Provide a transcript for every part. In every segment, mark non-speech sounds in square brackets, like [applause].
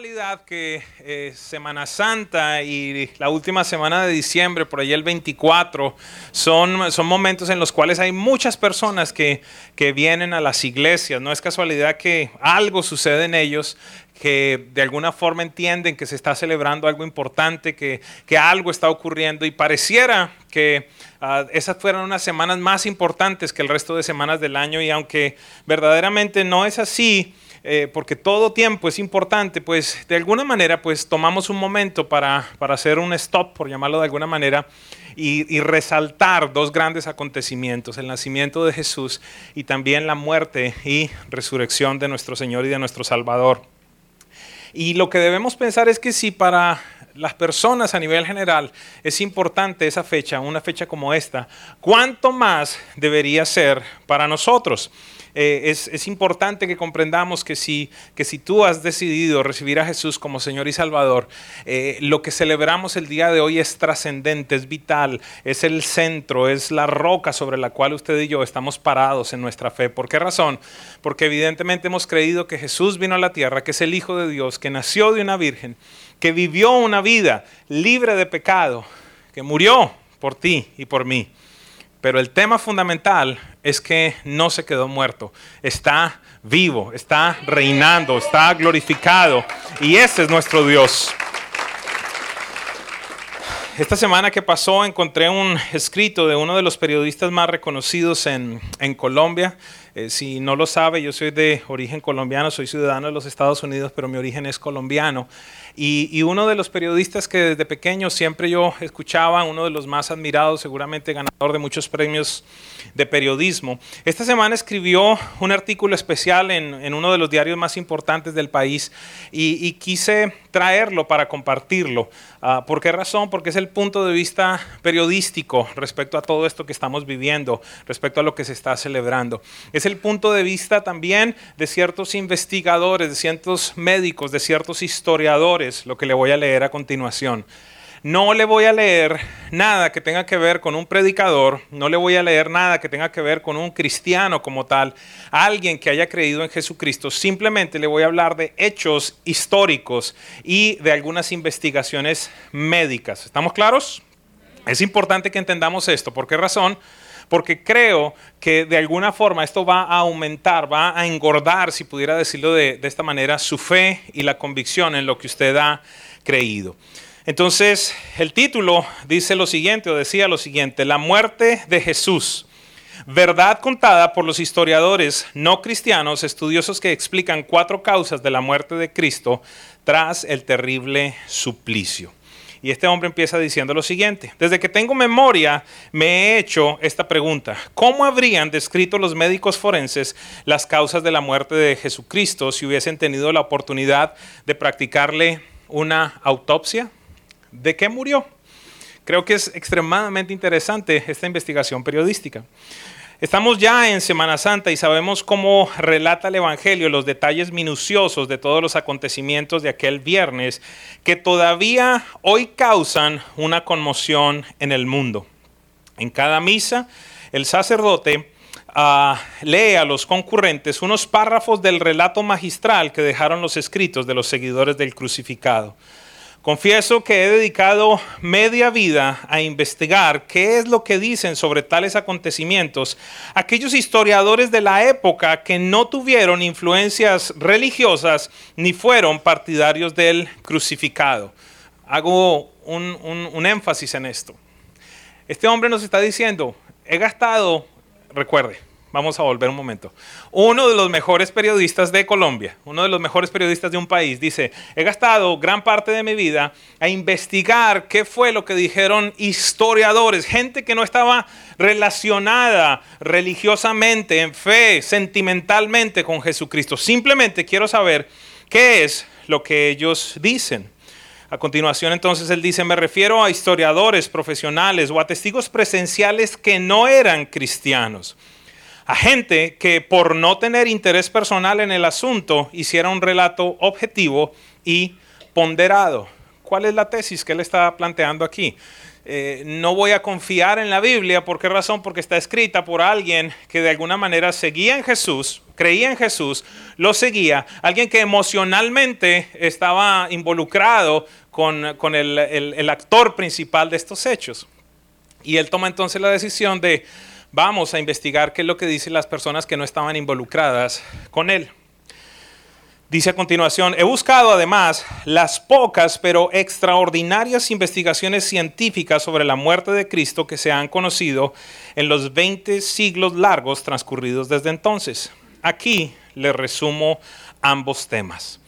casualidad que eh, Semana Santa y la última semana de diciembre, por ahí el 24, son, son momentos en los cuales hay muchas personas que, que vienen a las iglesias. No es casualidad que algo sucede en ellos que de alguna forma entienden que se está celebrando algo importante, que, que algo está ocurriendo y pareciera que uh, esas fueran unas semanas más importantes que el resto de semanas del año y aunque verdaderamente no es así, eh, porque todo tiempo es importante, pues de alguna manera pues tomamos un momento para, para hacer un stop, por llamarlo de alguna manera, y, y, resaltar dos grandes acontecimientos, el nacimiento de Jesús y también la muerte y resurrección de nuestro Señor y de nuestro Salvador. Y lo que debemos pensar es que si para las personas a nivel general es importante esa fecha, una fecha como esta, ¿cuánto más debería ser para nosotros? Eh, es, importante que comprendamos que si, que si tú has decidido recibir a Jesús como Señor y Salvador, eh, lo que celebramos el día de hoy es trascendente, es vital, es el centro, es la roca sobre la cual usted y yo estamos parados en nuestra fe. ¿Por qué razón? Porque evidentemente hemos creído que Jesús vino a la tierra, que es el Hijo de Dios, que nació de una virgen, que vivió una vida libre de pecado, que murió por ti y por mí pero el tema fundamental es que no se quedó muerto, está vivo, está reinando, está glorificado y ese es nuestro Dios. Esta semana que pasó encontré un escrito de uno de los periodistas más reconocidos en, en Colombia. Eh, si no lo sabe, yo soy de origen colombiano, soy ciudadano de los Estados Unidos, pero mi origen es colombiano. Y, uno de los periodistas que desde pequeño siempre yo escuchaba, uno de los más admirados, seguramente ganador de muchos premios de periodismo, esta semana escribió un artículo especial en, uno de los diarios más importantes del país y, quise traerlo para compartirlo. Ah, ¿Por qué razón? Porque es el punto de vista periodístico respecto a todo esto que estamos viviendo, respecto a lo que se está celebrando. Es el punto de vista también de ciertos investigadores, de ciertos médicos, de ciertos historiadores lo que le voy a leer a continuación. No le voy a leer nada que tenga que ver con un predicador, no le voy a leer nada que tenga que ver con un cristiano como tal, alguien que haya creído en Jesucristo. Simplemente le voy a hablar de hechos históricos y de algunas investigaciones médicas. ¿Estamos claros? Es importante que entendamos esto. ¿Por qué razón? Porque creo que de alguna forma esto va a aumentar, va a engordar, si pudiera decirlo de, esta manera, su fe y la convicción en lo que usted ha creído. Entonces, el título dice lo siguiente, o decía lo siguiente, la muerte de Jesús. Verdad contada por los historiadores no cristianos, estudiosos que explican cuatro causas de la muerte de Cristo tras el terrible suplicio. Y este hombre empieza diciendo lo siguiente, desde que tengo memoria me he hecho esta pregunta, ¿cómo habrían descrito los médicos forenses las causas de la muerte de Jesucristo si hubiesen tenido la oportunidad de practicarle una autopsia? ¿De qué murió? Creo que es extremadamente interesante esta investigación periodística. Estamos ya en Semana Santa y sabemos cómo relata el Evangelio los detalles minuciosos de todos los acontecimientos de aquel viernes que todavía hoy causan una conmoción en el mundo. En cada misa, el sacerdote ah, lee a los concurrentes unos párrafos del relato magistral que dejaron los escritos de los seguidores del crucificado. Confieso que he dedicado media vida a investigar qué es lo que dicen sobre tales acontecimientos aquellos historiadores de la época que no tuvieron influencias religiosas ni fueron partidarios del crucificado. Hago un, un énfasis en esto. Este hombre nos está diciendo, he gastado, recuerde, Vamos a volver un momento. Uno de los mejores periodistas de Colombia, uno de los mejores periodistas de un país, dice, he gastado gran parte de mi vida a investigar qué fue lo que dijeron historiadores, gente que no estaba relacionada religiosamente, en fe, sentimentalmente con Jesucristo. Simplemente quiero saber qué es lo que ellos dicen. A continuación entonces él dice, me refiero a historiadores profesionales o a testigos presenciales que no eran cristianos. A gente que por no tener interés personal en el asunto hiciera un relato objetivo y ponderado. ¿Cuál es la tesis que él está planteando aquí? Eh, no voy a confiar en la Biblia. ¿Por qué razón? Porque está escrita por alguien que de alguna manera seguía en Jesús, creía en Jesús, lo seguía, alguien que emocionalmente estaba involucrado con, el, actor principal de estos hechos. Y él toma entonces la decisión de, vamos a investigar qué es lo que dicen las personas que no estaban involucradas con él. Dice a continuación, he buscado además las pocas pero extraordinarias investigaciones científicas sobre la muerte de Cristo que se han conocido en los 20 siglos largos transcurridos desde entonces. Aquí le resumo ambos temas.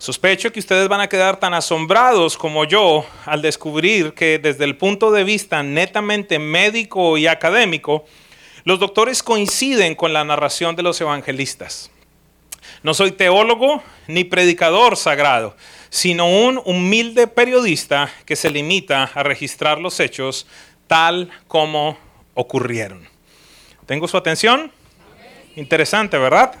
Sospecho que ustedes van a quedar tan asombrados como yo al descubrir que desde el punto de vista netamente médico y académico, los doctores coinciden con la narración de los evangelistas. No soy teólogo ni predicador sagrado, sino un humilde periodista que se limita a registrar los hechos tal como ocurrieron. ¿Tengo su atención? Interesante, ¿verdad?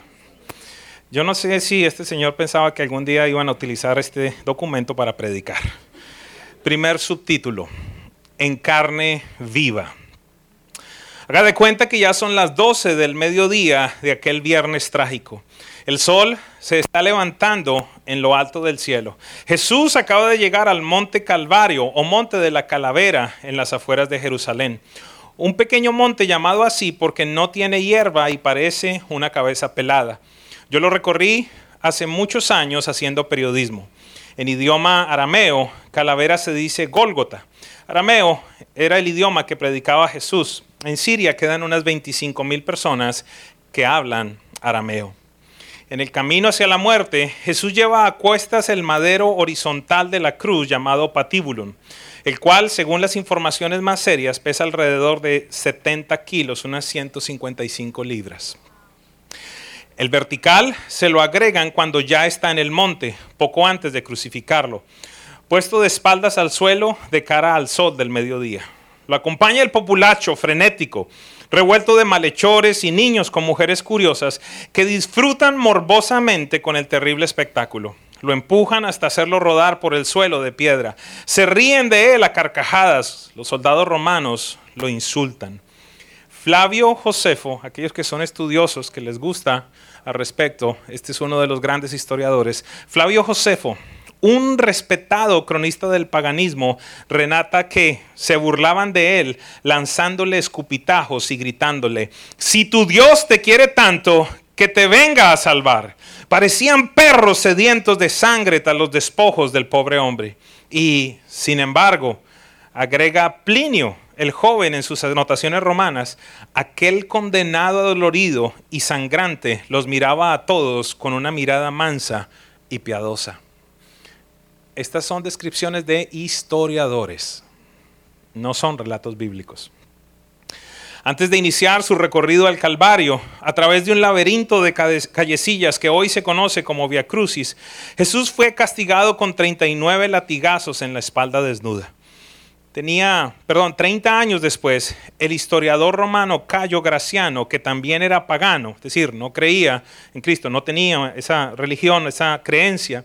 Yo no sé si este señor pensaba que algún día iban a utilizar este documento para predicar. Primer subtítulo, en carne viva. Haga de cuenta que ya son las 12 del mediodía de aquel viernes trágico. El sol se está levantando en lo alto del cielo. Jesús acaba de llegar al monte Calvario o monte de la calavera en las afueras de Jerusalén. Un pequeño monte llamado así porque no tiene hierba y parece una cabeza pelada. Yo lo recorrí hace muchos años haciendo periodismo. En idioma arameo, calavera se dice Gólgota. Arameo era el idioma que predicaba Jesús. En Siria quedan unas 25 mil personas que hablan arameo. En el camino hacia la muerte, Jesús lleva a cuestas el madero horizontal de la cruz llamado patíbulum, el cual, según las informaciones más serias, pesa alrededor de 70 kilos, unas 155 libras. El vertical se lo agregan cuando ya está en el monte, poco antes de crucificarlo, puesto de espaldas al suelo de cara al sol del mediodía. Lo acompaña el populacho frenético, revuelto de malhechores y niños con mujeres curiosas que disfrutan morbosamente con el terrible espectáculo. Lo empujan hasta hacerlo rodar por el suelo de piedra. Se ríen de él a carcajadas. Los soldados romanos lo insultan. Flavio Josefo, aquellos que son estudiosos, que les gusta al respecto, este es uno de los grandes historiadores. Flavio Josefo un respetado cronista del paganismo renata que se burlaban de él lanzándole escupitajos y gritándole, si tu Dios te quiere tanto, que te venga a salvar. Parecían perros sedientos de sangre tras los despojos del pobre hombre. Y, sin embargo, agrega Plinio, el joven, en sus anotaciones romanas, aquel condenado dolorido y sangrante los miraba a todos con una mirada mansa y piadosa. Estas son descripciones de historiadores, no son relatos bíblicos. Antes de iniciar su recorrido al Calvario, a través de un laberinto de callecillas que hoy se conoce como Via Crucis, Jesús fue castigado con 39 latigazos en la espalda desnuda. Tenía, perdón, 30 años después, el historiador romano Cayo Graciano, que también era pagano, es decir, no creía en Cristo, no tenía esa religión, esa creencia,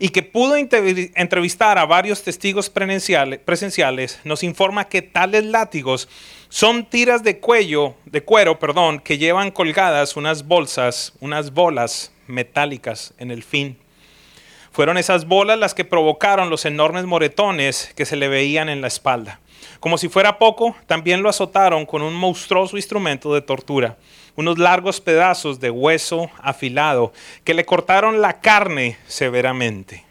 y que pudo entrevistar a varios testigos presenciales, nos informa que tales látigos son tiras de cuello, de cuero, perdón, que llevan colgadas unas bolsas, unas bolas metálicas en el fin. Fueron esas bolas las que provocaron los enormes moretones que se le veían en la espalda. Como si fuera poco, también lo azotaron con un monstruoso instrumento de tortura unos largos pedazos de hueso afilado que le cortaron la carne severamente.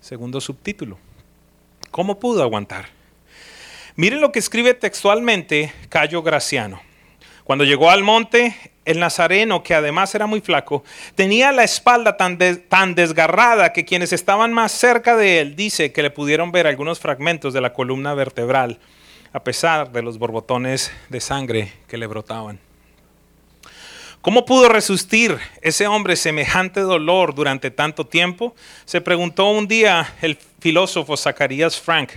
Segundo subtítulo. ¿Cómo pudo aguantar? Miren lo que escribe textualmente Cayo Graciano. Cuando llegó al monte, el nazareno, que además era muy flaco, tenía la espalda tan, desgarrada que quienes estaban más cerca de él dice que le pudieron ver algunos fragmentos de la columna vertebral, a pesar de los borbotones de sangre que le brotaban. ¿Cómo pudo resistir ese hombre semejante dolor durante tanto tiempo? Se preguntó un día el filósofo Zacarías Frank,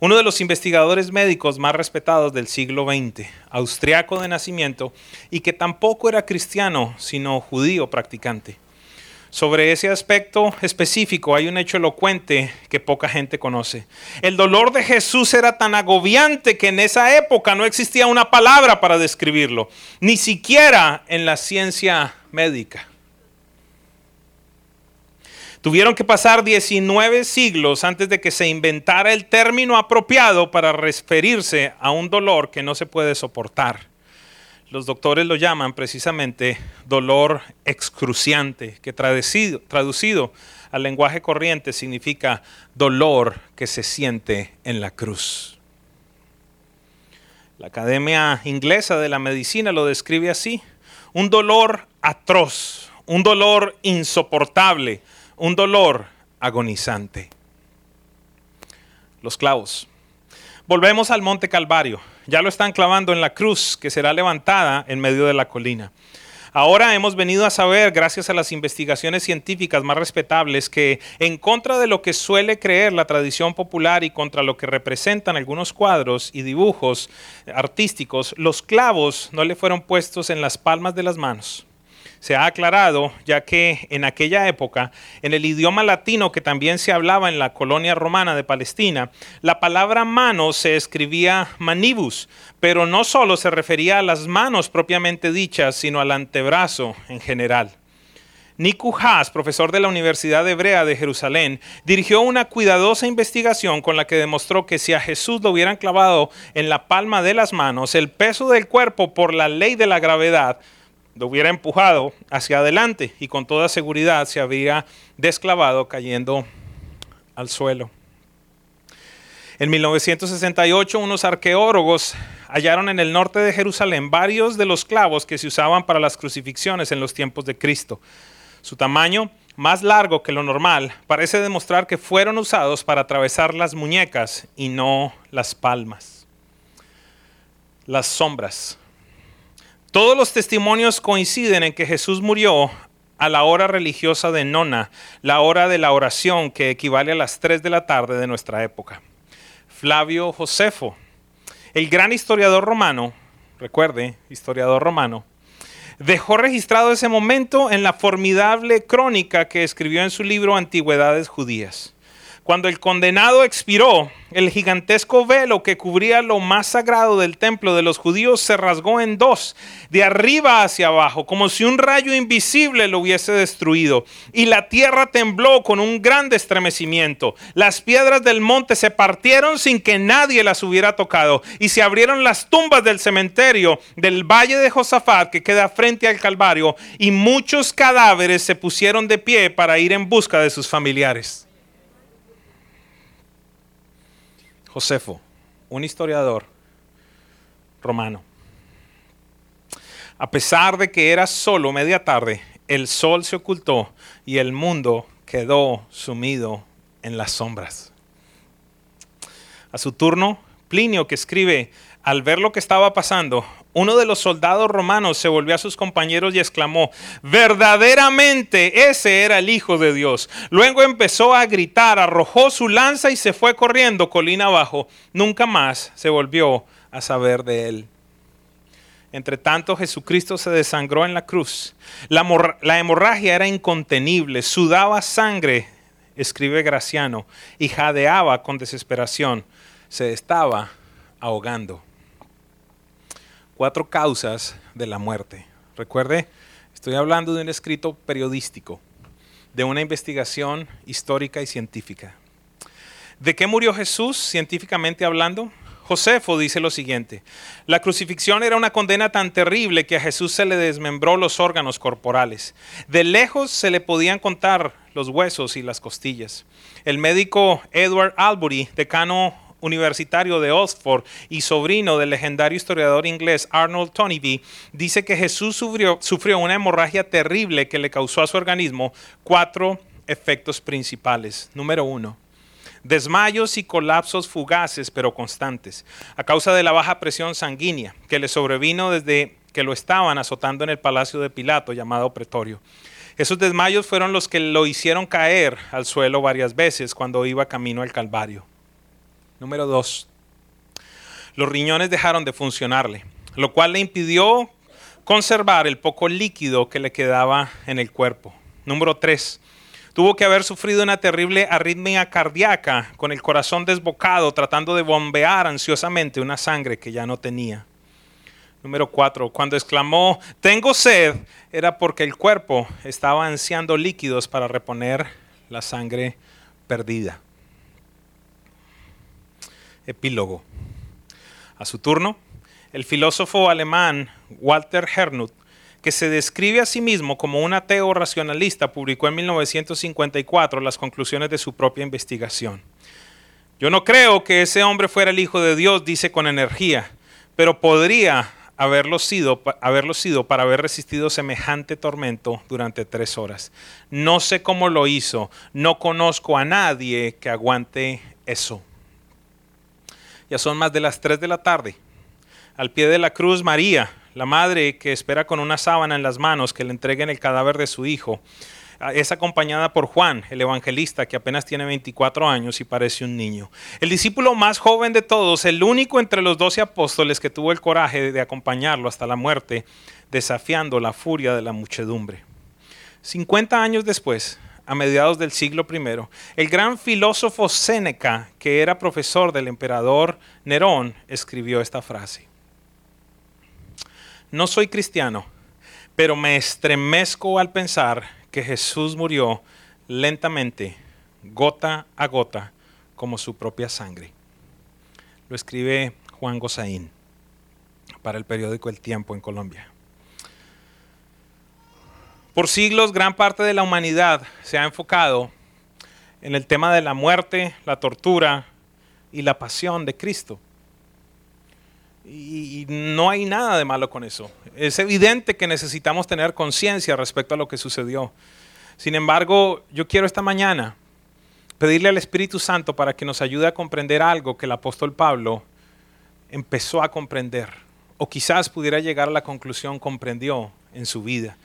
uno de los investigadores médicos más respetados del siglo XX, austriaco de nacimiento y que tampoco era cristiano, sino judío practicante. Sobre ese aspecto específico hay un hecho elocuente que poca gente conoce. El dolor de Jesús era tan agobiante que en esa época no existía una palabra para describirlo, ni siquiera en la ciencia médica. Tuvieron que pasar 19 siglos antes de que se inventara el término apropiado para referirse a un dolor que no se puede soportar. Los doctores lo llaman precisamente dolor excruciante, que traducido, traducido al lenguaje corriente significa dolor que se siente en la cruz. La Academia Inglesa de la Medicina lo describe así, un dolor atroz, un dolor insoportable, un dolor agonizante. Los clavos. Volvemos al monte Calvario. Ya lo están clavando en la cruz que será levantada en medio de la colina. Ahora hemos venido a saber, gracias a las investigaciones científicas más respetables, que en contra de lo que suele creer la tradición popular y contra lo que representan algunos cuadros y dibujos artísticos, los clavos no le fueron puestos en las palmas de las manos se ha aclarado, ya que en aquella época, en el idioma latino que también se hablaba en la colonia romana de Palestina, la palabra mano se escribía manibus, pero no solo se refería a las manos propiamente dichas, sino al antebrazo en general. Niku Haas, profesor de la Universidad Hebrea de Jerusalén, dirigió una cuidadosa investigación con la que demostró que si a Jesús lo hubieran clavado en la palma de las manos, el peso del cuerpo por la ley de la gravedad lo hubiera empujado hacia adelante y con toda seguridad se habría desclavado cayendo al suelo. En 1968 unos arqueólogos hallaron en el norte de Jerusalén varios de los clavos que se usaban para las crucifixiones en los tiempos de Cristo. Su tamaño, más largo que lo normal, parece demostrar que fueron usados para atravesar las muñecas y no las palmas. Las sombras. Todos los testimonios coinciden en que Jesús murió a la hora religiosa de nona, la hora de la oración que equivale a las 3 de la tarde de nuestra época. Flavio Josefo, el gran historiador romano, recuerde, historiador romano, dejó registrado ese momento en la formidable crónica que escribió en su libro Antigüedades Judías. Cuando el condenado expiró, el gigantesco velo que cubría lo más sagrado del templo de los judíos se rasgó en dos, de arriba hacia abajo, como si un rayo invisible lo hubiese destruido. Y la tierra tembló con un gran estremecimiento. Las piedras del monte se partieron sin que nadie las hubiera tocado. Y se abrieron las tumbas del cementerio del valle de Josafat que queda frente al Calvario. Y muchos cadáveres se pusieron de pie para ir en busca de sus familiares. Josefo, un historiador romano. A pesar de que era solo media tarde, el sol se ocultó y el mundo quedó sumido en las sombras. A su turno, Plinio, que escribe, al ver lo que estaba pasando, uno de los soldados romanos se volvió a sus compañeros y exclamó, verdaderamente ese era el Hijo de Dios. Luego empezó a gritar, arrojó su lanza y se fue corriendo colina abajo. Nunca más se volvió a saber de él. Entre tanto, Jesucristo se desangró en la cruz. La, hemorragia era incontenible, sudaba sangre, escribe Graciano, y jadeaba con desesperación. Se estaba ahogando cuatro causas de la muerte. Recuerde, estoy hablando de un escrito periodístico, de una investigación histórica y científica. ¿De qué murió Jesús científicamente hablando? Josefo dice lo siguiente, la crucifixión era una condena tan terrible que a Jesús se le desmembró los órganos corporales. De lejos se le podían contar los huesos y las costillas. El médico Edward Albury, decano universitario de Oxford y sobrino del legendario historiador inglés Arnold Tonyby, dice que Jesús sufrió, sufrió una hemorragia terrible que le causó a su organismo cuatro efectos principales. Número uno, desmayos y colapsos fugaces pero constantes, a causa de la baja presión sanguínea que le sobrevino desde que lo estaban azotando en el palacio de Pilato llamado Pretorio. Esos desmayos fueron los que lo hicieron caer al suelo varias veces cuando iba camino al Calvario. Número dos, los riñones dejaron de funcionarle, lo cual le impidió conservar el poco líquido que le quedaba en el cuerpo. Número tres, tuvo que haber sufrido una terrible arritmia cardíaca con el corazón desbocado tratando de bombear ansiosamente una sangre que ya no tenía. Número cuatro, cuando exclamó, tengo sed, era porque el cuerpo estaba ansiando líquidos para reponer la sangre perdida. Epílogo. A su turno, el filósofo alemán Walter Hernut, que se describe a sí mismo como un ateo racionalista, publicó en 1954 las conclusiones de su propia investigación. Yo no creo que ese hombre fuera el Hijo de Dios, dice con energía, pero podría haberlo sido, haberlo sido para haber resistido semejante tormento durante tres horas. No sé cómo lo hizo, no conozco a nadie que aguante eso. Ya son más de las tres de la tarde. Al pie de la cruz, María, la madre que espera con una sábana en las manos que le entreguen el cadáver de su hijo, es acompañada por Juan, el evangelista, que apenas tiene 24 años y parece un niño. El discípulo más joven de todos, el único entre los doce apóstoles que tuvo el coraje de acompañarlo hasta la muerte, desafiando la furia de la muchedumbre. 50 años después, a mediados del siglo I, el gran filósofo Séneca, que era profesor del emperador Nerón, escribió esta frase. No soy cristiano, pero me estremezco al pensar que Jesús murió lentamente, gota a gota, como su propia sangre. Lo escribe Juan Gozaín para el periódico El Tiempo en Colombia. Por siglos, gran parte de la humanidad se ha enfocado en el tema de la muerte, la tortura y la pasión de Cristo. Y, no hay nada de malo con eso. Es evidente que necesitamos tener conciencia respecto a lo que sucedió. Sin embargo, yo quiero esta mañana pedirle al Espíritu Santo para que nos ayude a comprender algo que el apóstol Pablo empezó a comprender, o quizás pudiera llegar a la conclusión comprendió en su vida.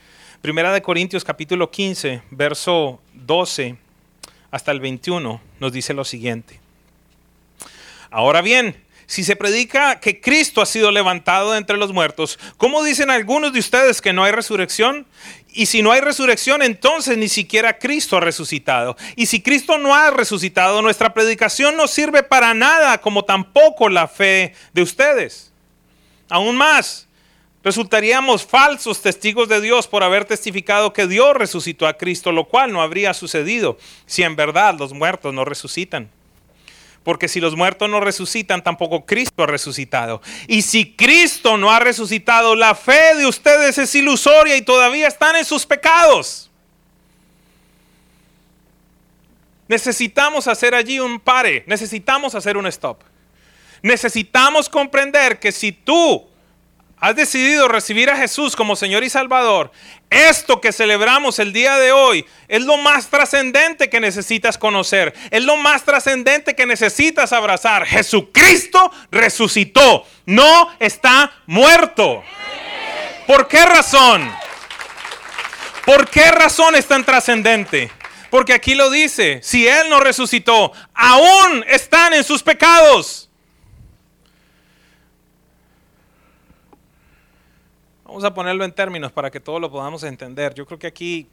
Primera de Corintios capítulo 15, verso 12 hasta el 21 nos dice lo siguiente. Ahora bien, si se predica que Cristo ha sido levantado de entre los muertos, ¿cómo dicen algunos de ustedes que no hay resurrección? Y si no hay resurrección, entonces ni siquiera Cristo ha resucitado. Y si Cristo no ha resucitado, nuestra predicación no sirve para nada, como tampoco la fe de ustedes. Aún más, resultaríamos falsos testigos de Dios por haber testificado que Dios resucitó a Cristo, lo cual no habría sucedido si en verdad los muertos no resucitan. Porque si los muertos no resucitan, tampoco Cristo ha resucitado. Y si Cristo no ha resucitado, la fe de ustedes es ilusoria y todavía están en sus pecados. Necesitamos hacer allí un pare, necesitamos hacer un stop. Necesitamos comprender que si tú has decidido recibir a Jesús como Señor y Salvador, esto que celebramos el día de hoy es lo más trascendente que necesitas conocer, es lo más trascendente que necesitas abrazar. Jesucristo resucitó, no está muerto. ¿Por qué razón? ¿Por qué razón es tan trascendente? Porque aquí lo dice, si Él no resucitó, aún están en sus pecados. Vamos a ponerlo en términos para que todos lo podamos entender. Yo creo que aquí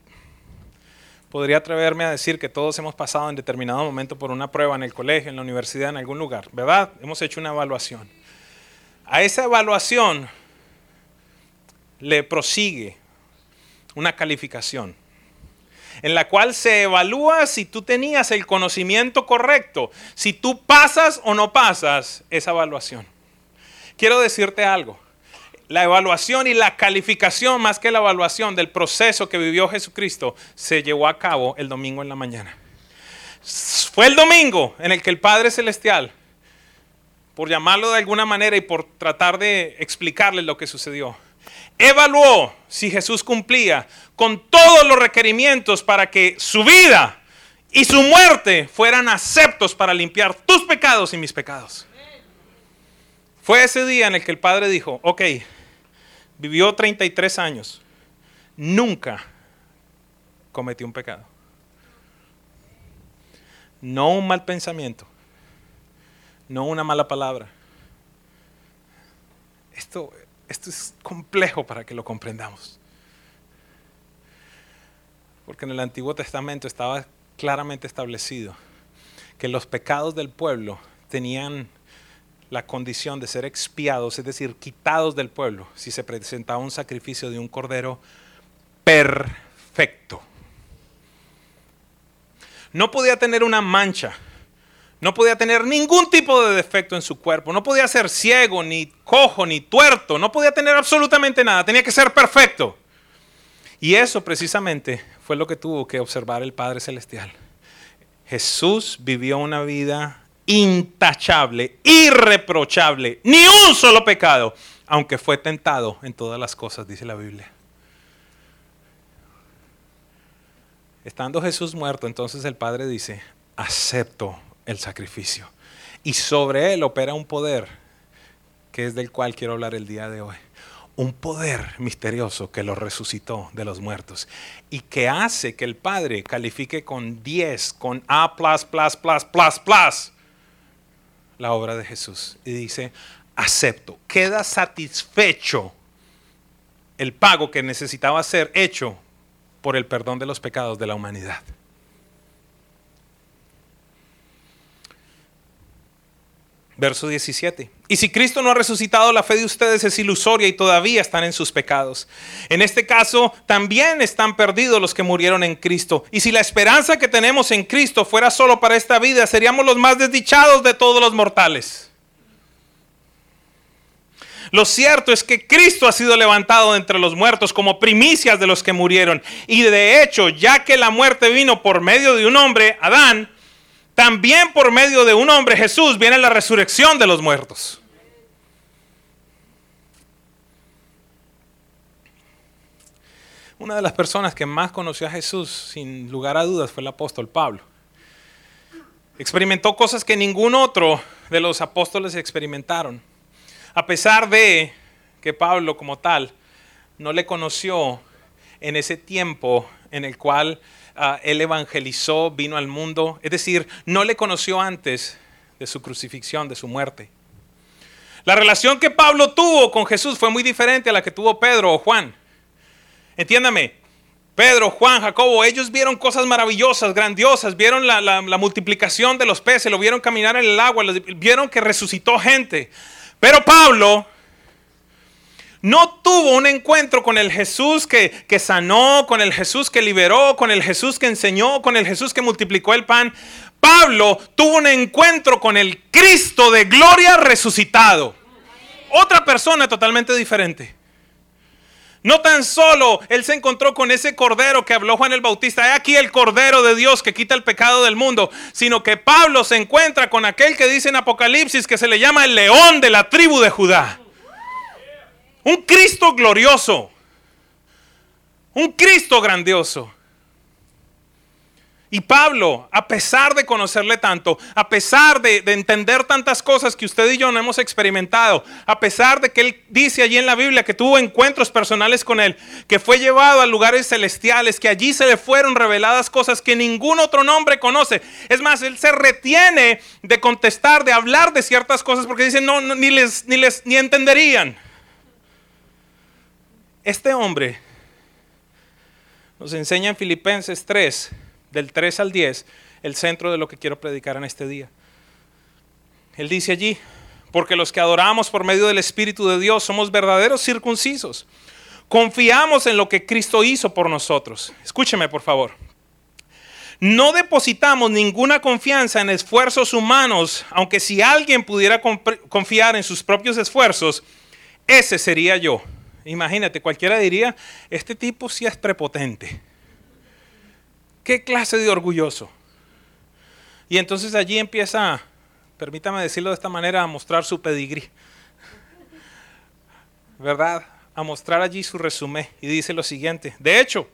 podría atreverme a decir que todos hemos pasado en determinado momento por una prueba en el colegio, en la universidad, en algún lugar, ¿verdad? Hemos hecho una evaluación. A esa evaluación le prosigue una calificación en la cual se evalúa si tú tenías el conocimiento correcto, si tú pasas o no pasas esa evaluación. Quiero decirte algo la evaluación y la calificación, más que la evaluación del proceso que vivió Jesucristo, se llevó a cabo el domingo en la mañana. Fue el domingo en el que el Padre Celestial, por llamarlo de alguna manera y por tratar de explicarle lo que sucedió, evaluó si Jesús cumplía con todos los requerimientos para que su vida y su muerte fueran aceptos para limpiar tus pecados y mis pecados. Fue ese día en el que el Padre dijo, ok, vivió 33 años, nunca cometí un pecado. No un mal pensamiento, no una mala palabra. Esto, esto es complejo para que lo comprendamos. Porque en el Antiguo Testamento estaba claramente establecido que los pecados del pueblo tenían la condición de ser expiados, es decir, quitados del pueblo, si se presentaba un sacrificio de un cordero perfecto. No podía tener una mancha, no podía tener ningún tipo de defecto en su cuerpo, no podía ser ciego, ni cojo, ni tuerto, no podía tener absolutamente nada, tenía que ser perfecto. Y eso precisamente fue lo que tuvo que observar el Padre Celestial. Jesús vivió una vida intachable, irreprochable, ni un solo pecado, aunque fue tentado en todas las cosas, dice la Biblia. Estando Jesús muerto, entonces el Padre dice, acepto el sacrificio. Y sobre él opera un poder, que es del cual quiero hablar el día de hoy. Un poder misterioso que lo resucitó de los muertos y que hace que el Padre califique con 10, con A, la obra de Jesús. Y dice, acepto, queda satisfecho el pago que necesitaba ser hecho por el perdón de los pecados de la humanidad. Verso 17. Y si Cristo no ha resucitado, la fe de ustedes es ilusoria y todavía están en sus pecados. En este caso, también están perdidos los que murieron en Cristo. Y si la esperanza que tenemos en Cristo fuera solo para esta vida, seríamos los más desdichados de todos los mortales. Lo cierto es que Cristo ha sido levantado entre los muertos como primicias de los que murieron. Y de hecho, ya que la muerte vino por medio de un hombre, Adán, también por medio de un hombre, Jesús, viene la resurrección de los muertos. Una de las personas que más conoció a Jesús, sin lugar a dudas, fue el apóstol Pablo. Experimentó cosas que ningún otro de los apóstoles experimentaron. A pesar de que Pablo como tal no le conoció en ese tiempo en el cual ah, él evangelizó, vino al mundo, es decir, no le conoció antes de su crucifixión, de su muerte. La relación que Pablo tuvo con Jesús fue muy diferente a la que tuvo Pedro o Juan. Entiéndame, Pedro, Juan, Jacobo, ellos vieron cosas maravillosas, grandiosas, vieron la, la multiplicación de los peces, lo vieron caminar en el agua, vieron que resucitó gente. Pero Pablo no tuvo un encuentro con el Jesús que, que, sanó, con el Jesús que liberó, con el Jesús que enseñó, con el Jesús que multiplicó el pan. Pablo tuvo un encuentro con el Cristo de gloria resucitado. Otra persona totalmente diferente. No tan solo él se encontró con ese cordero que habló Juan el Bautista, he aquí el cordero de Dios que quita el pecado del mundo, sino que Pablo se encuentra con aquel que dice en Apocalipsis que se le llama el león de la tribu de Judá. Un Cristo glorioso, un Cristo grandioso. Y Pablo, a pesar de conocerle tanto, a pesar de, entender tantas cosas que usted y yo no hemos experimentado, a pesar de que él dice allí en la Biblia que tuvo encuentros personales con él, que fue llevado a lugares celestiales, que allí se le fueron reveladas cosas que ningún otro nombre conoce. Es más, él se retiene de contestar, de hablar de ciertas cosas porque dice, no, ni, les, ni les ni entenderían. Este hombre nos enseña en Filipenses 3 del 3 al 10, el centro de lo que quiero predicar en este día. Él dice allí, porque los que adoramos por medio del Espíritu de Dios somos verdaderos circuncisos. Confiamos en lo que Cristo hizo por nosotros. Escúcheme, por favor. No depositamos ninguna confianza en esfuerzos humanos, aunque si alguien pudiera confiar en sus propios esfuerzos, ese sería yo. Imagínate, cualquiera diría, este tipo sí es prepotente. ¿Qué clase de orgulloso? Y entonces allí empieza, permítame decirlo de esta manera, a mostrar su pedigrí. ¿Verdad? A mostrar allí su resumen. Y dice lo siguiente. De hecho,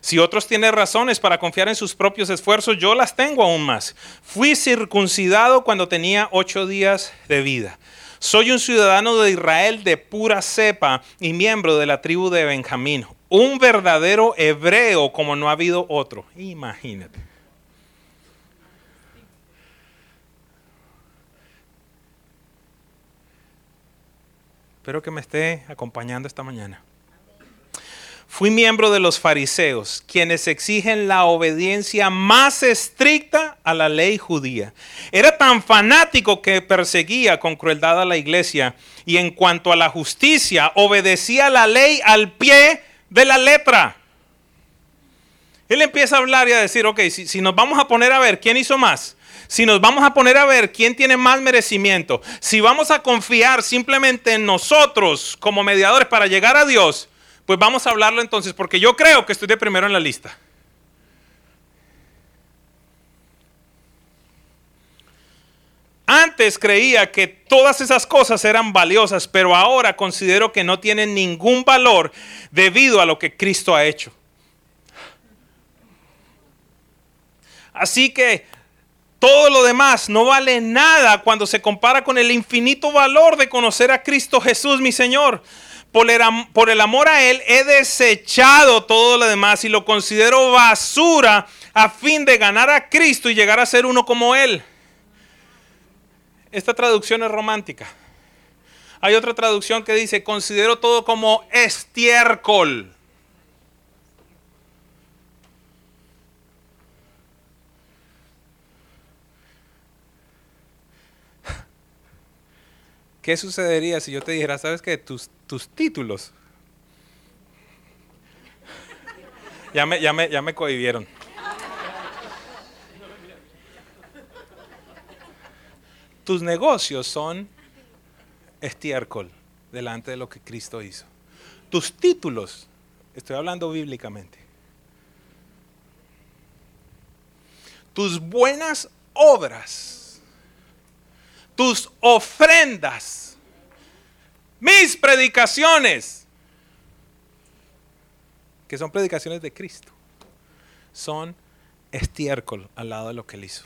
si otros tienen razones para confiar en sus propios esfuerzos, yo las tengo aún más. Fui circuncidado cuando tenía ocho días de vida. Soy un ciudadano de Israel de pura cepa y miembro de la tribu de Benjamín un verdadero hebreo como no ha habido otro. Imagínate. Espero que me esté acompañando esta mañana. Fui miembro de los fariseos, quienes exigen la obediencia más estricta a la ley judía. Era tan fanático que perseguía con crueldad a la iglesia y en cuanto a la justicia, obedecía la ley al pie de la letra. Él empieza a hablar y a decir, ok, si, si nos vamos a poner a ver quién hizo más, si nos vamos a poner a ver quién tiene más merecimiento, si vamos a confiar simplemente en nosotros como mediadores para llegar a Dios, pues vamos a hablarlo entonces, porque yo creo que estoy de primero en la lista. Antes creía que todas esas cosas eran valiosas, pero ahora considero que no tienen ningún valor debido a lo que Cristo ha hecho. Así que todo lo demás no vale nada cuando se compara con el infinito valor de conocer a Cristo Jesús, mi Señor. Por el, amor a Él he desechado todo lo demás y lo considero basura a fin de ganar a Cristo y llegar a ser uno como Él. Esta traducción es romántica. Hay otra traducción que dice, considero todo como estiércol. ¿Qué sucedería si yo te dijera, sabes que tus, tus títulos ya me, ya, me, ya me cohibieron? Tus negocios son estiércol delante de lo que Cristo hizo. Tus títulos, estoy hablando bíblicamente. Tus buenas obras tus ofrendas, mis predicaciones, que son predicaciones de Cristo, son estiércol al lado de lo que él hizo.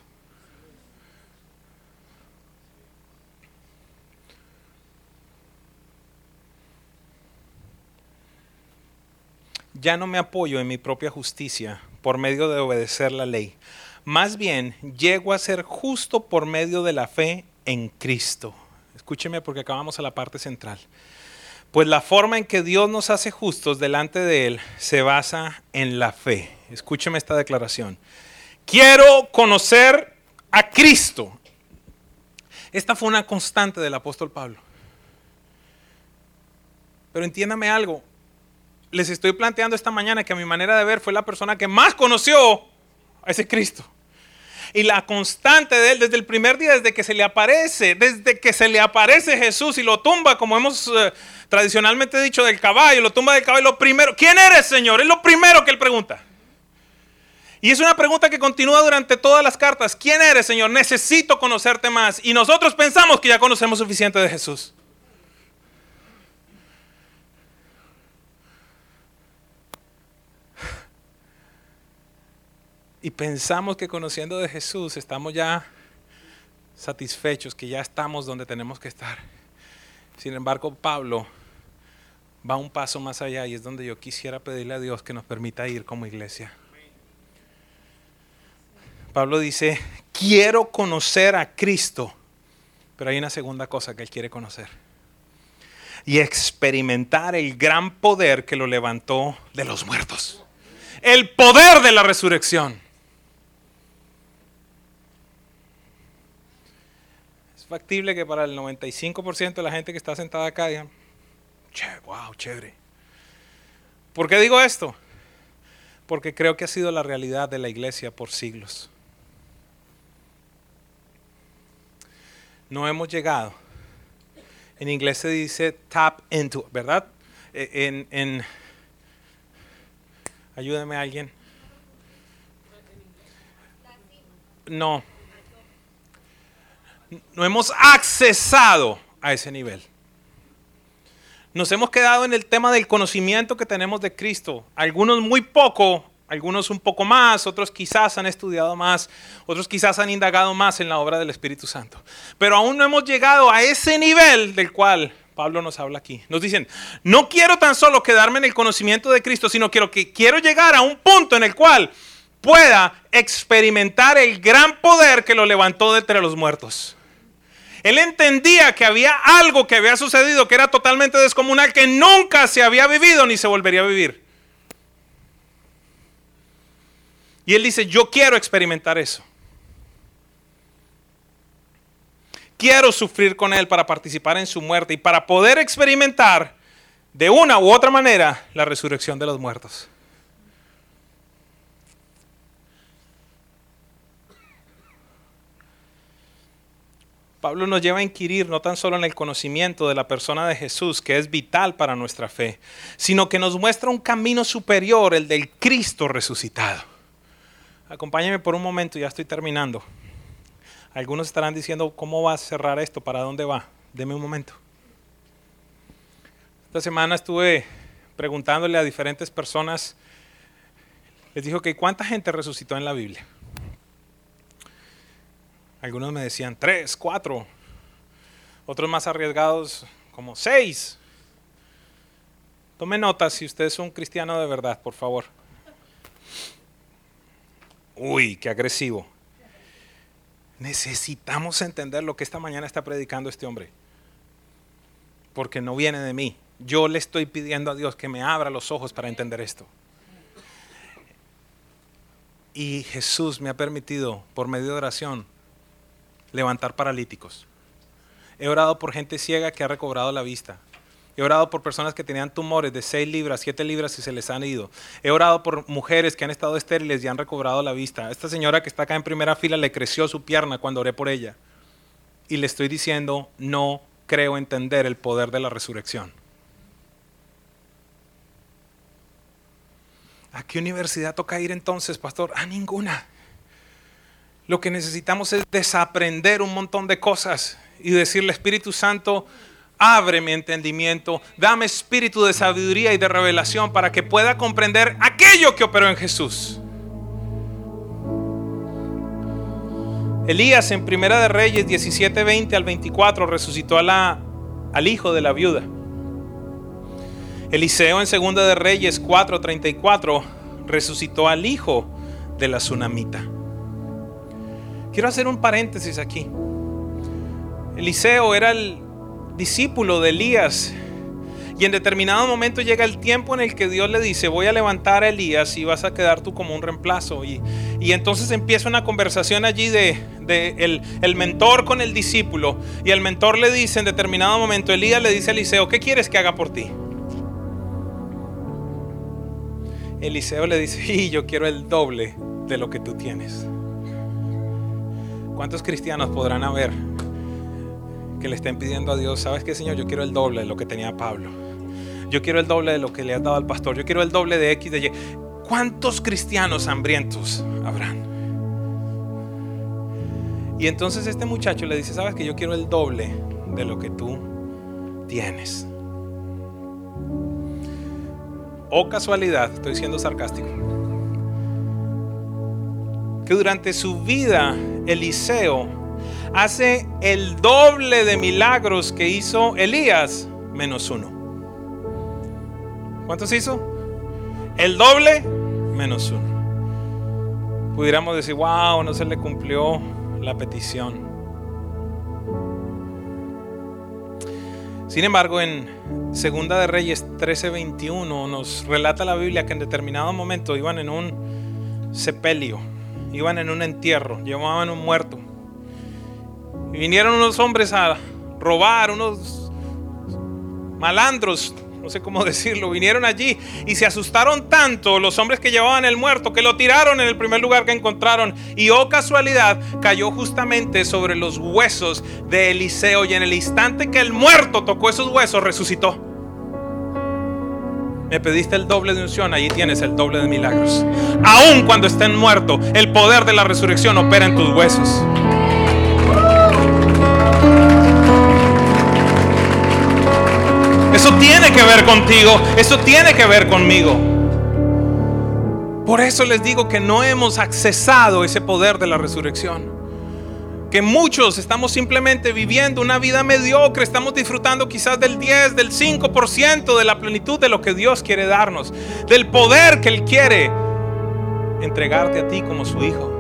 Ya no me apoyo en mi propia justicia por medio de obedecer la ley. Más bien, llego a ser justo por medio de la fe en Cristo. Escúcheme porque acabamos a la parte central. Pues la forma en que Dios nos hace justos delante de Él se basa en la fe. Escúcheme esta declaración. Quiero conocer a Cristo. Esta fue una constante del apóstol Pablo. Pero entiéndame algo. Les estoy planteando esta mañana que a mi manera de ver fue la persona que más conoció a ese Cristo y la constante de él desde el primer día, desde que se le aparece, desde que se le aparece Jesús y lo tumba, como hemos eh, tradicionalmente dicho del caballo, lo tumba del caballo, lo primero, ¿quién eres Señor? Es lo primero que él pregunta. Y es una pregunta que continúa durante todas las cartas. ¿Quién eres, Señor? Necesito conocerte más. Y nosotros pensamos que ya conocemos suficiente de Jesús. Y pensamos que conociendo de Jesús estamos ya satisfechos, que ya estamos donde tenemos que estar. Sin embargo, Pablo va un paso más allá y es donde yo quisiera pedirle a Dios que nos permita ir como iglesia. Pablo dice, quiero conocer a Cristo, pero hay una segunda cosa que él quiere conocer. Y experimentar el gran poder que lo levantó de los muertos. El poder de la resurrección. Factible que para el 95% de la gente que está sentada acá digan, che, wow, chévere. ¿Por qué digo esto? Porque creo que ha sido la realidad de la iglesia por siglos. No hemos llegado. En inglés se dice tap into, ¿verdad? E, en, en ayúdame alguien. No, no hemos accesado a ese nivel. Nos hemos quedado en el tema del conocimiento que tenemos de Cristo. Algunos muy poco, algunos un poco más, otros quizás han estudiado más, otros quizás han indagado más en la obra del Espíritu Santo. Pero aún no hemos llegado a ese nivel del cual Pablo nos habla aquí. Nos dicen, no quiero tan solo quedarme en el conocimiento de Cristo, sino quiero que quiero llegar a un punto en el cual pueda experimentar el gran poder que lo levantó de entre los muertos. Él entendía que había algo que había sucedido que era totalmente descomunal, que nunca se había vivido ni se volvería a vivir. Y él dice, yo quiero experimentar eso. Quiero sufrir con Él para participar en su muerte y para poder experimentar de una u otra manera la resurrección de los muertos. Pablo nos lleva a inquirir no tan solo en el conocimiento de la persona de Jesús, que es vital para nuestra fe, sino que nos muestra un camino superior, el del Cristo resucitado. Acompáñame por un momento, ya estoy terminando. Algunos estarán diciendo, ¿cómo va a cerrar esto? ¿Para dónde va? Deme un momento. Esta semana estuve preguntándole a diferentes personas, les dijo que cuánta gente resucitó en la Biblia. Algunos me decían tres, cuatro. Otros más arriesgados como seis. Tome nota si usted es un cristiano de verdad, por favor. Uy, qué agresivo. Necesitamos entender lo que esta mañana está predicando este hombre. Porque no viene de mí. Yo le estoy pidiendo a Dios que me abra los ojos para entender esto. Y Jesús me ha permitido, por medio de oración, levantar paralíticos. He orado por gente ciega que ha recobrado la vista. He orado por personas que tenían tumores de 6 libras, 7 libras y se les han ido. He orado por mujeres que han estado estériles y han recobrado la vista. Esta señora que está acá en primera fila le creció su pierna cuando oré por ella. Y le estoy diciendo, no creo entender el poder de la resurrección. ¿A qué universidad toca ir entonces, pastor? A ninguna. Lo que necesitamos es desaprender un montón de cosas y decirle, Espíritu Santo, abre mi entendimiento, dame espíritu de sabiduría y de revelación para que pueda comprender aquello que operó en Jesús. Elías en Primera de Reyes 17, 20 al 24 resucitó al hijo de la viuda. Eliseo en Segunda de Reyes 4, 34 resucitó al hijo de la tsunamita. Quiero hacer un paréntesis aquí. Eliseo era el discípulo de Elías. Y en determinado momento llega el tiempo en el que Dios le dice, voy a levantar a Elías y vas a quedar tú como un reemplazo. Y, entonces empieza una conversación allí de, el, el, mentor con el discípulo. Y el mentor le dice en determinado momento, Elías le dice a Eliseo, ¿qué quieres que haga por ti? Eliseo le dice, y yo quiero el doble de lo que tú tienes. ¿Cuántos cristianos podrán haber que le estén pidiendo a Dios, sabes qué Señor, yo quiero el doble de lo que tenía Pablo? Yo quiero el doble de lo que le has dado al pastor. Yo quiero el doble de X, de Y. ¿Cuántos cristianos hambrientos habrán? Y entonces este muchacho le dice, sabes que yo quiero el doble de lo que tú tienes. O casualidad, estoy siendo sarcástico durante su vida Eliseo hace el doble de milagros que hizo Elías menos uno. ¿Cuántos hizo? El doble menos uno. Pudiéramos decir, wow, no se le cumplió la petición. Sin embargo, en Segunda de Reyes 13:21 nos relata la Biblia que en determinado momento iban en un sepelio iban en un entierro, llevaban un muerto. Y vinieron unos hombres a robar, unos malandros, no sé cómo [laughs] decirlo, vinieron allí y se asustaron tanto los hombres que llevaban el muerto que lo tiraron en el primer lugar que encontraron. Y oh casualidad, cayó justamente sobre los huesos de Eliseo y en el instante que el muerto tocó esos huesos resucitó. Me pediste el doble de unción, allí tienes el doble de milagros. Aun cuando estén muertos, el poder de la resurrección opera en tus huesos. Eso tiene que ver contigo, eso tiene que ver conmigo. Por eso les digo que no hemos accesado ese poder de la resurrección. Que muchos estamos simplemente viviendo una vida mediocre, estamos disfrutando quizás del 10, del 5% de la plenitud de lo que Dios quiere darnos, del poder que Él quiere entregarte a ti como su hijo.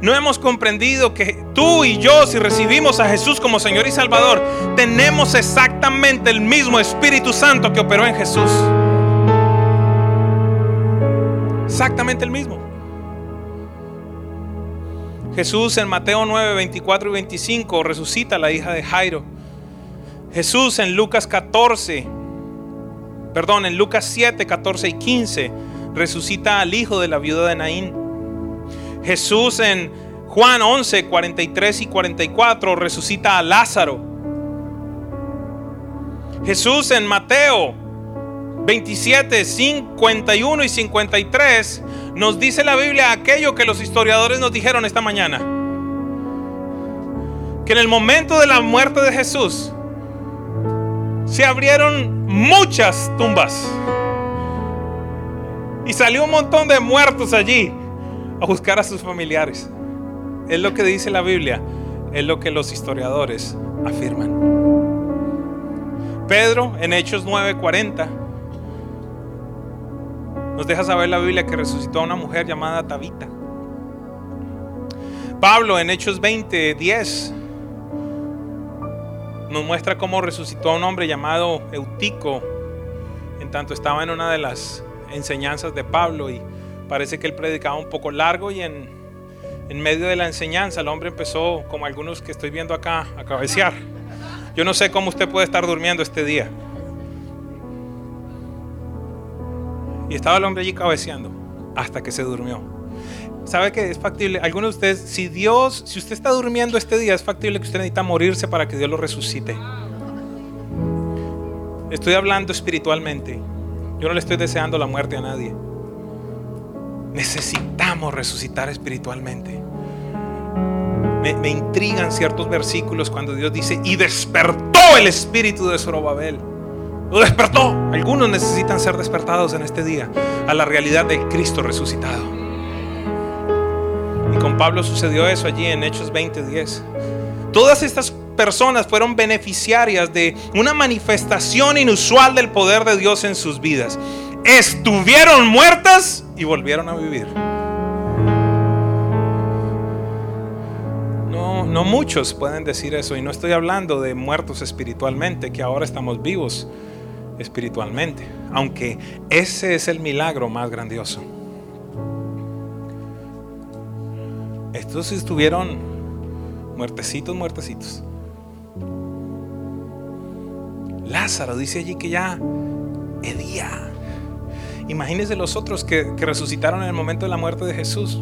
No hemos comprendido que tú y yo, si recibimos a Jesús como Señor y Salvador, tenemos exactamente el mismo Espíritu Santo que operó en Jesús. Exactamente el mismo. Jesús en Mateo 9, 24 y 25 resucita a la hija de Jairo. Jesús en Lucas 14, perdón, en Lucas 7, 14 y 15 resucita al hijo de la viuda de Naín. Jesús en Juan 11, 43 y 44 resucita a Lázaro. Jesús en Mateo 27, 51 y 53 nos dice la Biblia aquello que los historiadores nos dijeron esta mañana. Que en el momento de la muerte de Jesús se abrieron muchas tumbas. Y salió un montón de muertos allí a buscar a sus familiares. Es lo que dice la Biblia, es lo que los historiadores afirman. Pedro en Hechos 9:40 nos deja saber la Biblia que resucitó a una mujer llamada Tabita. Pablo en Hechos 20, 10 nos muestra cómo resucitó a un hombre llamado Eutico, en tanto estaba en una de las enseñanzas de Pablo y parece que él predicaba un poco largo y en, en medio de la enseñanza el hombre empezó, como algunos que estoy viendo acá, a cabecear. Yo no sé cómo usted puede estar durmiendo este día. Y estaba el hombre allí cabeceando hasta que se durmió. ¿Sabe que es factible? Algunos de ustedes, si Dios, si usted está durmiendo este día, es factible que usted necesita morirse para que Dios lo resucite. Estoy hablando espiritualmente. Yo no le estoy deseando la muerte a nadie. Necesitamos resucitar espiritualmente. Me, me intrigan ciertos versículos cuando Dios dice, y despertó el espíritu de Zorobabel. Despertó. Algunos necesitan ser despertados en este día a la realidad del Cristo resucitado. Y con Pablo sucedió eso allí en Hechos 20:10. Todas estas personas fueron beneficiarias de una manifestación inusual del poder de Dios en sus vidas. Estuvieron muertas y volvieron a vivir. No, no muchos pueden decir eso y no estoy hablando de muertos espiritualmente, que ahora estamos vivos espiritualmente, aunque ese es el milagro más grandioso. Estos estuvieron muertecitos, muertecitos. Lázaro dice allí que ya hedía. Imagínense los otros que, que resucitaron en el momento de la muerte de Jesús.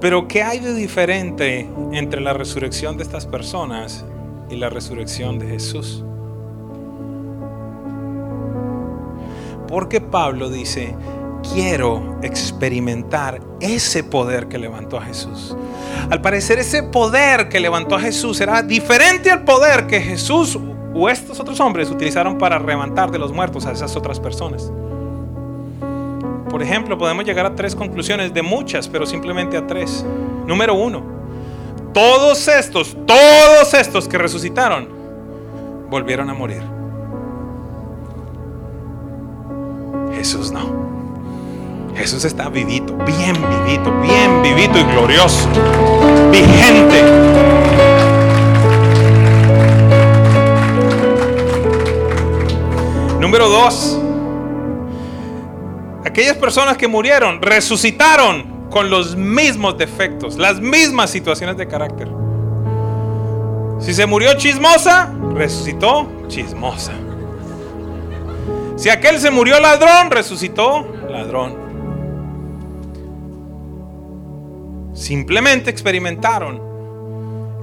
Pero ¿qué hay de diferente entre la resurrección de estas personas y la resurrección de Jesús? Porque Pablo dice, quiero experimentar ese poder que levantó a Jesús. Al parecer ese poder que levantó a Jesús era diferente al poder que Jesús o estos otros hombres utilizaron para levantar de los muertos a esas otras personas. Por ejemplo, podemos llegar a tres conclusiones de muchas, pero simplemente a tres. Número uno, todos estos, todos estos que resucitaron, volvieron a morir. Jesús no. Jesús está vivito, bien vivito, bien vivito y glorioso, vigente. Número dos, aquellas personas que murieron resucitaron con los mismos defectos, las mismas situaciones de carácter. Si se murió chismosa, resucitó chismosa. Si aquel se murió ladrón, resucitó ladrón. Simplemente experimentaron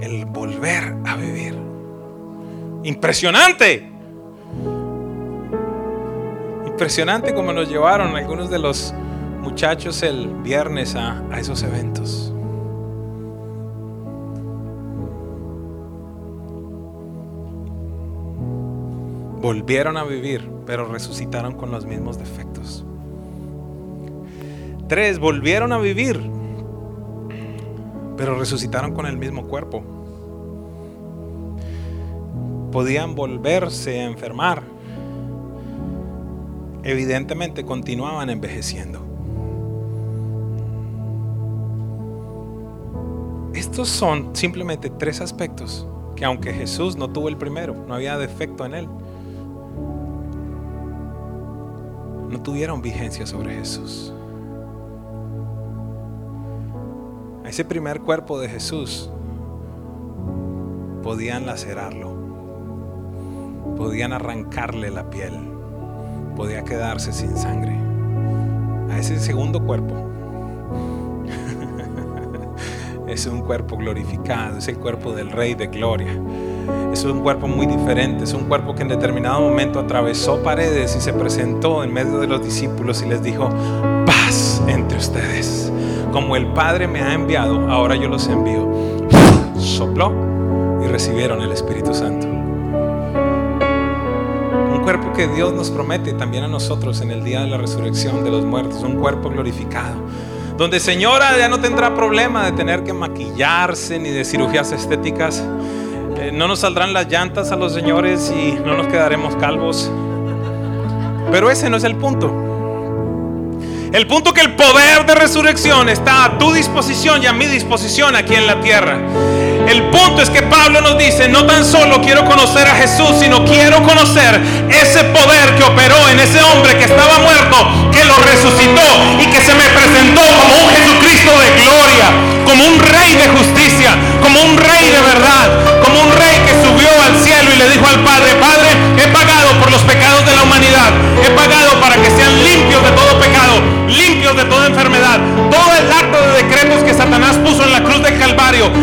el volver a vivir. Impresionante. Impresionante como nos llevaron algunos de los muchachos el viernes a, a esos eventos. Volvieron a vivir, pero resucitaron con los mismos defectos. Tres, volvieron a vivir, pero resucitaron con el mismo cuerpo. Podían volverse a enfermar. Evidentemente continuaban envejeciendo. Estos son simplemente tres aspectos que aunque Jesús no tuvo el primero, no había defecto en él, no tuvieron vigencia sobre Jesús. Ese primer cuerpo de Jesús podían lacerarlo, podían arrancarle la piel, podía quedarse sin sangre. A ese segundo cuerpo [laughs] es un cuerpo glorificado, es el cuerpo del Rey de Gloria. Es un cuerpo muy diferente, es un cuerpo que en determinado momento atravesó paredes y se presentó en medio de los discípulos y les dijo, paz entre ustedes. Como el Padre me ha enviado, ahora yo los envío. Sopló y recibieron el Espíritu Santo. Cuerpo que Dios nos promete también a nosotros en el día de la resurrección de los muertos, un cuerpo glorificado donde señora ya no tendrá problema de tener que maquillarse ni de cirugías estéticas. Eh, no nos saldrán las llantas a los señores y no nos quedaremos calvos. Pero ese no es el punto. El punto que el poder de resurrección está a tu disposición y a mi disposición aquí en la tierra. El punto es que Pablo nos dice, no tan solo quiero conocer a Jesús, sino quiero conocer ese poder que operó en ese hombre que estaba muerto, que lo resucitó y que se me presentó como un Jesucristo de gloria, como un rey de justicia, como un rey de verdad, como un rey que subió al cielo y le dijo al Padre, Padre, he pagado por los pecados de la humanidad, he pagado para que sean limpios de todo pecado, limpios de toda enfermedad, todo el acto de decretos que Satanás puso en la cruz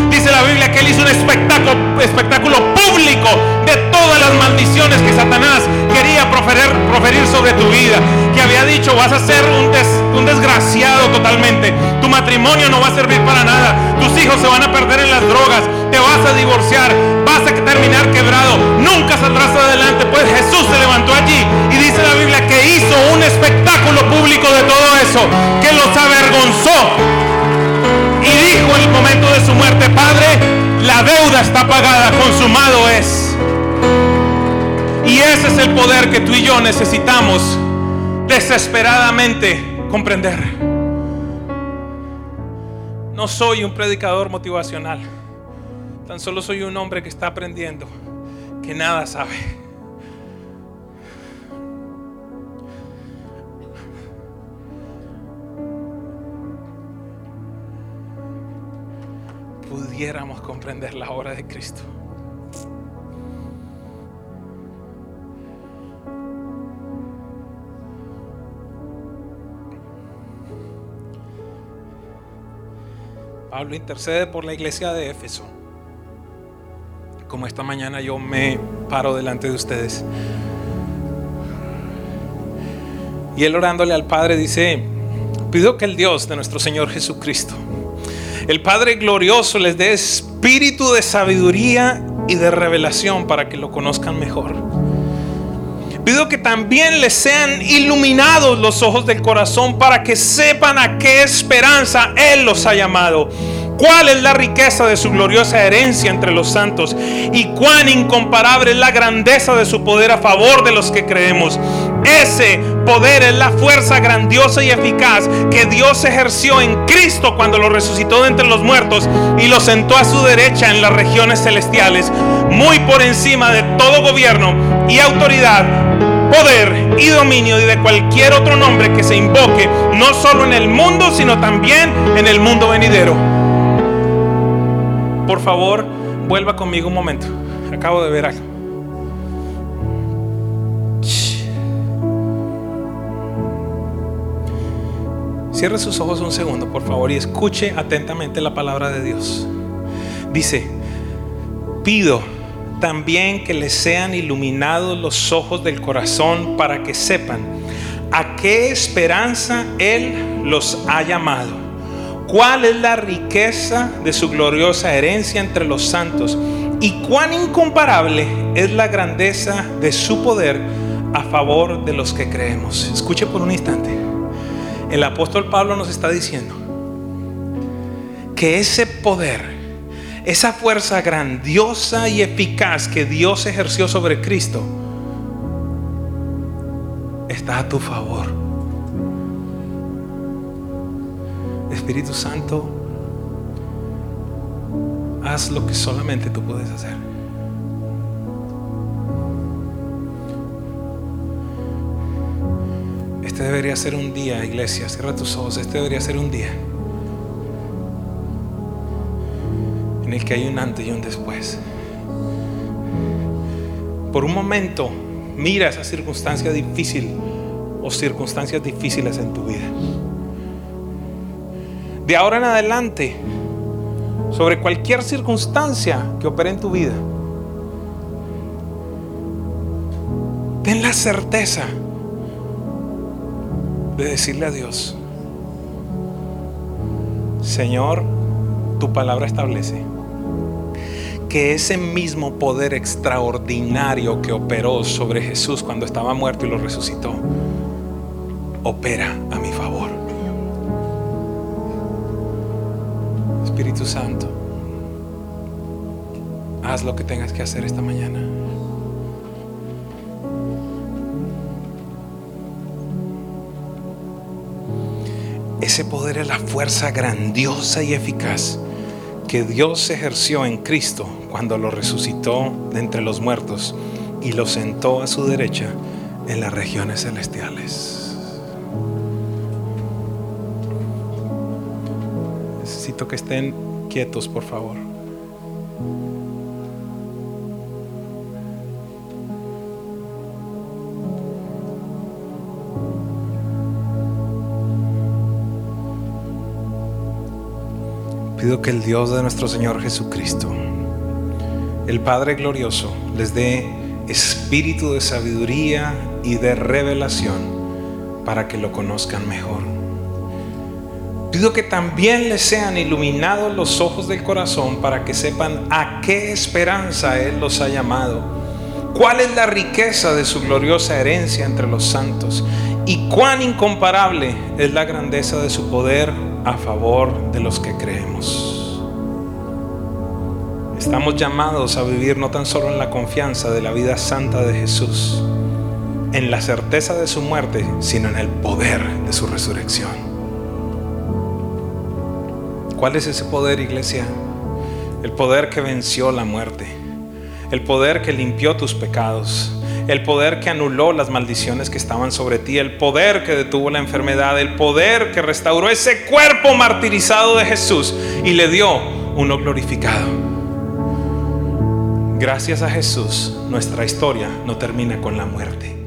dice la Biblia que él hizo un espectáculo, público de todas las maldiciones que Satanás quería proferir, proferir sobre tu vida. Que había dicho, vas a ser un, un desgraciado totalmente. Tu matrimonio no va a servir para nada. Tus hijos se van a perder en las drogas. Te vas a divorciar. Vas a terminar quebrado. Nunca saldrás adelante. Pues Jesús se levantó allí y dice la Biblia que hizo un espectáculo público de todo eso. Que los avergonzó está pagada, consumado es. Y ese es el poder que tú y yo necesitamos desesperadamente comprender. No soy un predicador motivacional, tan solo soy un hombre que está aprendiendo, que nada sabe. Pudiéramos comprender la obra de Cristo. Pablo intercede por la iglesia de Éfeso. Como esta mañana yo me paro delante de ustedes. Y él orándole al Padre dice, pido que el Dios de nuestro Señor Jesucristo, el Padre glorioso les dé espíritu de sabiduría y de revelación para que lo conozcan mejor. Pido que también les sean iluminados los ojos del corazón para que sepan a qué esperanza Él los ha llamado cuál es la riqueza de su gloriosa herencia entre los santos y cuán incomparable es la grandeza de su poder a favor de los que creemos. Ese poder es la fuerza grandiosa y eficaz que Dios ejerció en Cristo cuando lo resucitó de entre los muertos y lo sentó a su derecha en las regiones celestiales, muy por encima de todo gobierno y autoridad poder y dominio y de cualquier otro nombre que se invoque, no solo en el mundo, sino también en el mundo venidero. Por favor, vuelva conmigo un momento. Acabo de ver algo. Cierre sus ojos un segundo, por favor, y escuche atentamente la palabra de Dios. Dice, pido también que les sean iluminados los ojos del corazón para que sepan a qué esperanza Él los ha llamado cuál es la riqueza de su gloriosa herencia entre los santos y cuán incomparable es la grandeza de su poder a favor de los que creemos. Escuche por un instante. El apóstol Pablo nos está diciendo que ese poder, esa fuerza grandiosa y eficaz que Dios ejerció sobre Cristo, está a tu favor. Espíritu Santo, haz lo que solamente tú puedes hacer. Este debería ser un día, iglesia, cierra tus ojos, este debería ser un día en el que hay un antes y un después. Por un momento, mira esa circunstancia difícil o circunstancias difíciles en tu vida. De ahora en adelante, sobre cualquier circunstancia que opere en tu vida, ten la certeza de decirle a Dios, Señor, tu palabra establece que ese mismo poder extraordinario que operó sobre Jesús cuando estaba muerto y lo resucitó, opera a mi Espíritu Santo, haz lo que tengas que hacer esta mañana. Ese poder es la fuerza grandiosa y eficaz que Dios ejerció en Cristo cuando lo resucitó de entre los muertos y lo sentó a su derecha en las regiones celestiales. Que estén quietos, por favor. pido que el Dios de nuestro Señor Jesucristo, el Padre glorioso, les dé espíritu de sabiduría y de revelación para que lo conozcan mejor. Pido que también les sean iluminados los ojos del corazón para que sepan a qué esperanza Él los ha llamado, cuál es la riqueza de su gloriosa herencia entre los santos y cuán incomparable es la grandeza de su poder a favor de los que creemos. Estamos llamados a vivir no tan solo en la confianza de la vida santa de Jesús, en la certeza de su muerte, sino en el poder de su resurrección. ¿Cuál es ese poder, iglesia? El poder que venció la muerte, el poder que limpió tus pecados, el poder que anuló las maldiciones que estaban sobre ti, el poder que detuvo la enfermedad, el poder que restauró ese cuerpo martirizado de Jesús y le dio uno glorificado. Gracias a Jesús, nuestra historia no termina con la muerte.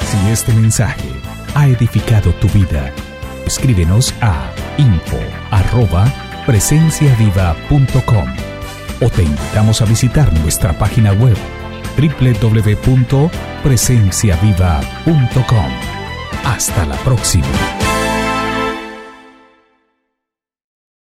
Si este mensaje ha edificado tu vida, escríbenos a info@presenciaviva.com o te invitamos a visitar nuestra página web www.presenciaviva.com. Hasta la próxima.